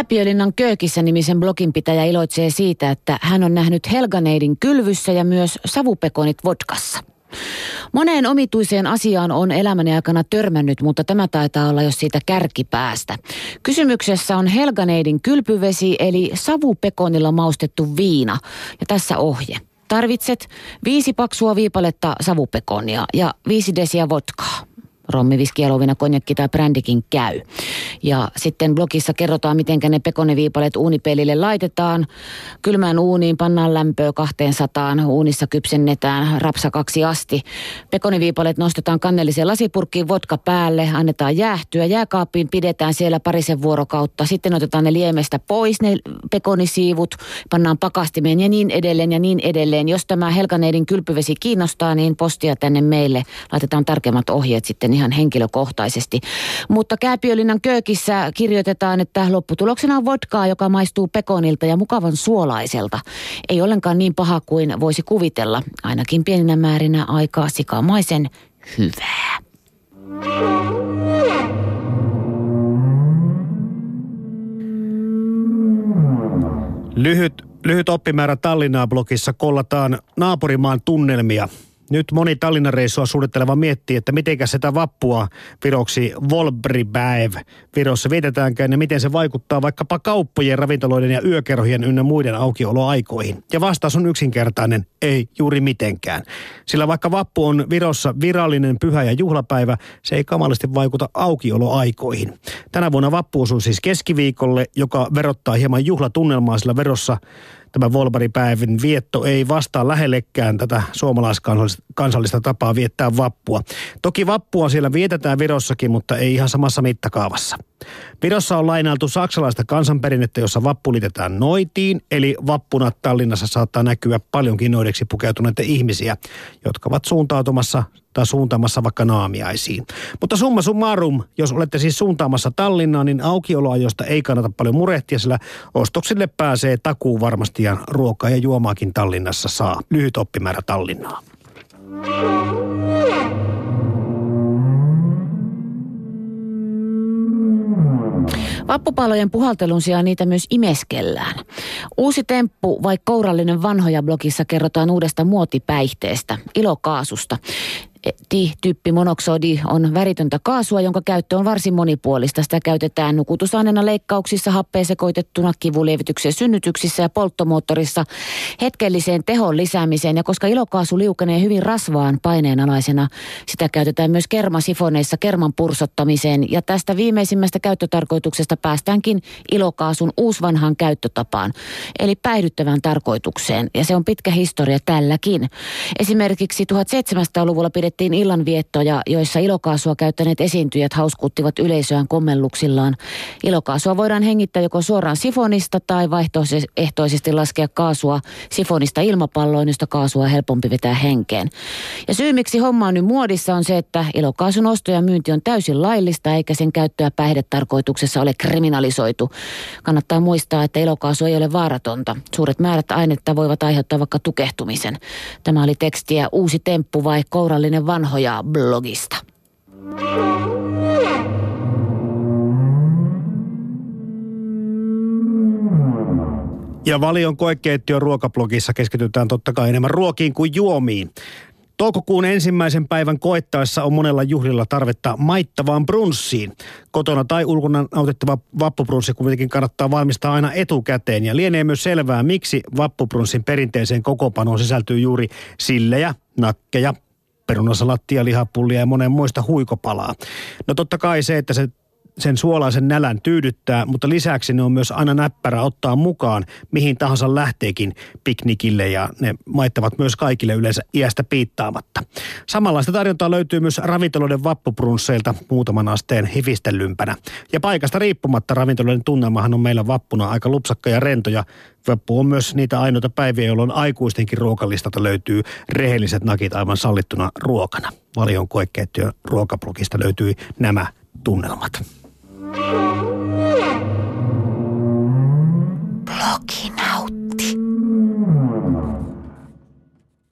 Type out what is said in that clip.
Kääpiölinnan köökissä nimisen bloginpitäjä iloitsee siitä, että hän on nähnyt Helganeidin kylvyssä ja myös savupekonit vodkassa. Moneen omituiseen asiaan on elämäni aikana törmännyt, mutta tämä taitaa olla jos siitä kärkipäästä. Kysymyksessä on Helganeidin kylpyvesi eli savupekonilla maustettu viina. Ja tässä ohje. Tarvitset viisi paksua viipaletta savupekonia ja viisi desiä vodkaa rommiviski, alovina, konjakki tai brändikin käy. Ja sitten blogissa kerrotaan, miten ne pekoniviipaleet uunipelille laitetaan. Kylmään uuniin pannaan lämpöä 200, uunissa kypsennetään rapsakaksi asti. Pekoniviipaleet nostetaan kannelliseen lasipurkkiin, vodka päälle, annetaan jäähtyä. Jääkaappiin pidetään siellä parisen vuorokautta. Sitten otetaan ne liemestä pois, ne pekonisiivut, pannaan pakastimeen ja niin edelleen ja niin edelleen. Jos tämä Helganeidin kylpyvesi kiinnostaa, niin postia tänne meille. Laitetaan tarkemmat ohjeet sitten ihan henkilökohtaisesti. Mutta Kääpiölinnan köökissä kirjoitetaan, että lopputuloksena on vodkaa, joka maistuu pekonilta ja mukavan suolaiselta. Ei ollenkaan niin paha kuin voisi kuvitella. Ainakin pieninä määrinä aikaa sikamaisen hyvää. Lyhyt, lyhyt oppimäärä Tallinnaa blogissa kollataan naapurimaan tunnelmia – nyt moni Tallinnan reissua suunnitteleva miettii, että miten sitä vappua viroksi Volbripäev Virossa vietetäänkään ja miten se vaikuttaa vaikkapa kauppojen, ravintoloiden ja yökerhojen ynnä muiden aukioloaikoihin. Ja vastaus on yksinkertainen, ei juuri mitenkään. Sillä vaikka vappu on Virossa virallinen pyhä ja juhlapäivä, se ei kamallisesti vaikuta aukioloaikoihin. Tänä vuonna vappu osuu siis keskiviikolle, joka verottaa hieman juhlatunnelmaa, sillä Verossa tämä Volbaripäivän vietto ei vastaa lähellekään tätä suomalaiskansallista tapaa viettää vappua. Toki vappua siellä vietetään Virossakin, mutta ei ihan samassa mittakaavassa. Virossa on lainailtu saksalaista kansanperinnettä, jossa vappu liitetään noitiin, eli vappuna Tallinnassa saattaa näkyä paljonkin noideksi pukeutuneita ihmisiä, jotka ovat suuntautumassa tai suuntaamassa vaikka naamiaisiin. Mutta summa summarum, jos olette siis suuntaamassa Tallinnaan, niin aukioloajosta ei kannata paljon murehtia, sillä ostoksille pääsee takuu varmasti ja ruokaa ja juomaakin Tallinnassa saa. Lyhyt oppimäärä Tallinnaa. Vappupalojen puhaltelun sijaan niitä myös imeskellään. Uusi temppu vai kourallinen vanhoja blogissa kerrotaan uudesta muotipäihteestä, ilokaasusta. Typpi-monoksodi on väritöntä kaasua, jonka käyttö on varsin monipuolista. Sitä käytetään nukutusaineena leikkauksissa, happeen sekoitettuna, kivulievitykseen synnytyksissä ja polttomoottorissa hetkelliseen tehon lisäämiseen. Ja koska ilokaasu liukenee hyvin rasvaan paineenalaisena, sitä käytetään myös kermasifoneissa kerman pursottamiseen. Ja tästä viimeisimmästä käyttötarkoituksesta päästäänkin ilokaasun uusvanhaan käyttötapaan, eli päihdyttävään tarkoitukseen. Ja se on pitkä historia tälläkin. Esimerkiksi 1700-luvulla pidettiin pidettiin illanviettoja, joissa ilokaasua käyttäneet esiintyjät hauskuttivat yleisöään kommelluksillaan. Ilokaasua voidaan hengittää joko suoraan sifonista tai vaihtoehtoisesti laskea kaasua sifonista ilmapalloon, josta kaasua on helpompi vetää henkeen. Ja syy miksi homma on nyt muodissa on se, että ilokaasun osto ja myynti on täysin laillista eikä sen käyttöä päihdetarkoituksessa ole kriminalisoitu. Kannattaa muistaa, että ilokaasu ei ole vaaratonta. Suuret määrät ainetta voivat aiheuttaa vaikka tukehtumisen. Tämä oli tekstiä Uusi temppu vai kourallinen ennen vanhoja blogista. Ja Valion koekeittiön ruokablogissa keskitytään totta kai enemmän ruokiin kuin juomiin. Toukokuun ensimmäisen päivän koettaessa on monella juhlilla tarvetta maittavaan brunssiin. Kotona tai ulkona nautittava vappubrunssi kuitenkin kannattaa valmistaa aina etukäteen. Ja lienee myös selvää, miksi vappubrunssin perinteiseen kokopanoon sisältyy juuri sillejä, nakkeja, perunasalattia, lihapullia ja monen muista huikopalaa. No totta kai se, että se sen suolaisen nälän tyydyttää, mutta lisäksi ne on myös aina näppärä ottaa mukaan mihin tahansa lähteekin piknikille ja ne maittavat myös kaikille yleensä iästä piittaamatta. Samanlaista tarjontaa löytyy myös ravintoloiden vappuprunsseilta muutaman asteen hifistellympänä. Ja paikasta riippumatta ravintoloiden tunnelmahan on meillä vappuna aika lupsakka ja rento ja Vappu on myös niitä ainoita päiviä, jolloin aikuistenkin ruokalistalta löytyy rehelliset nakit aivan sallittuna ruokana. Valion koekeittiön ruokablogista löytyy nämä tunnelmat.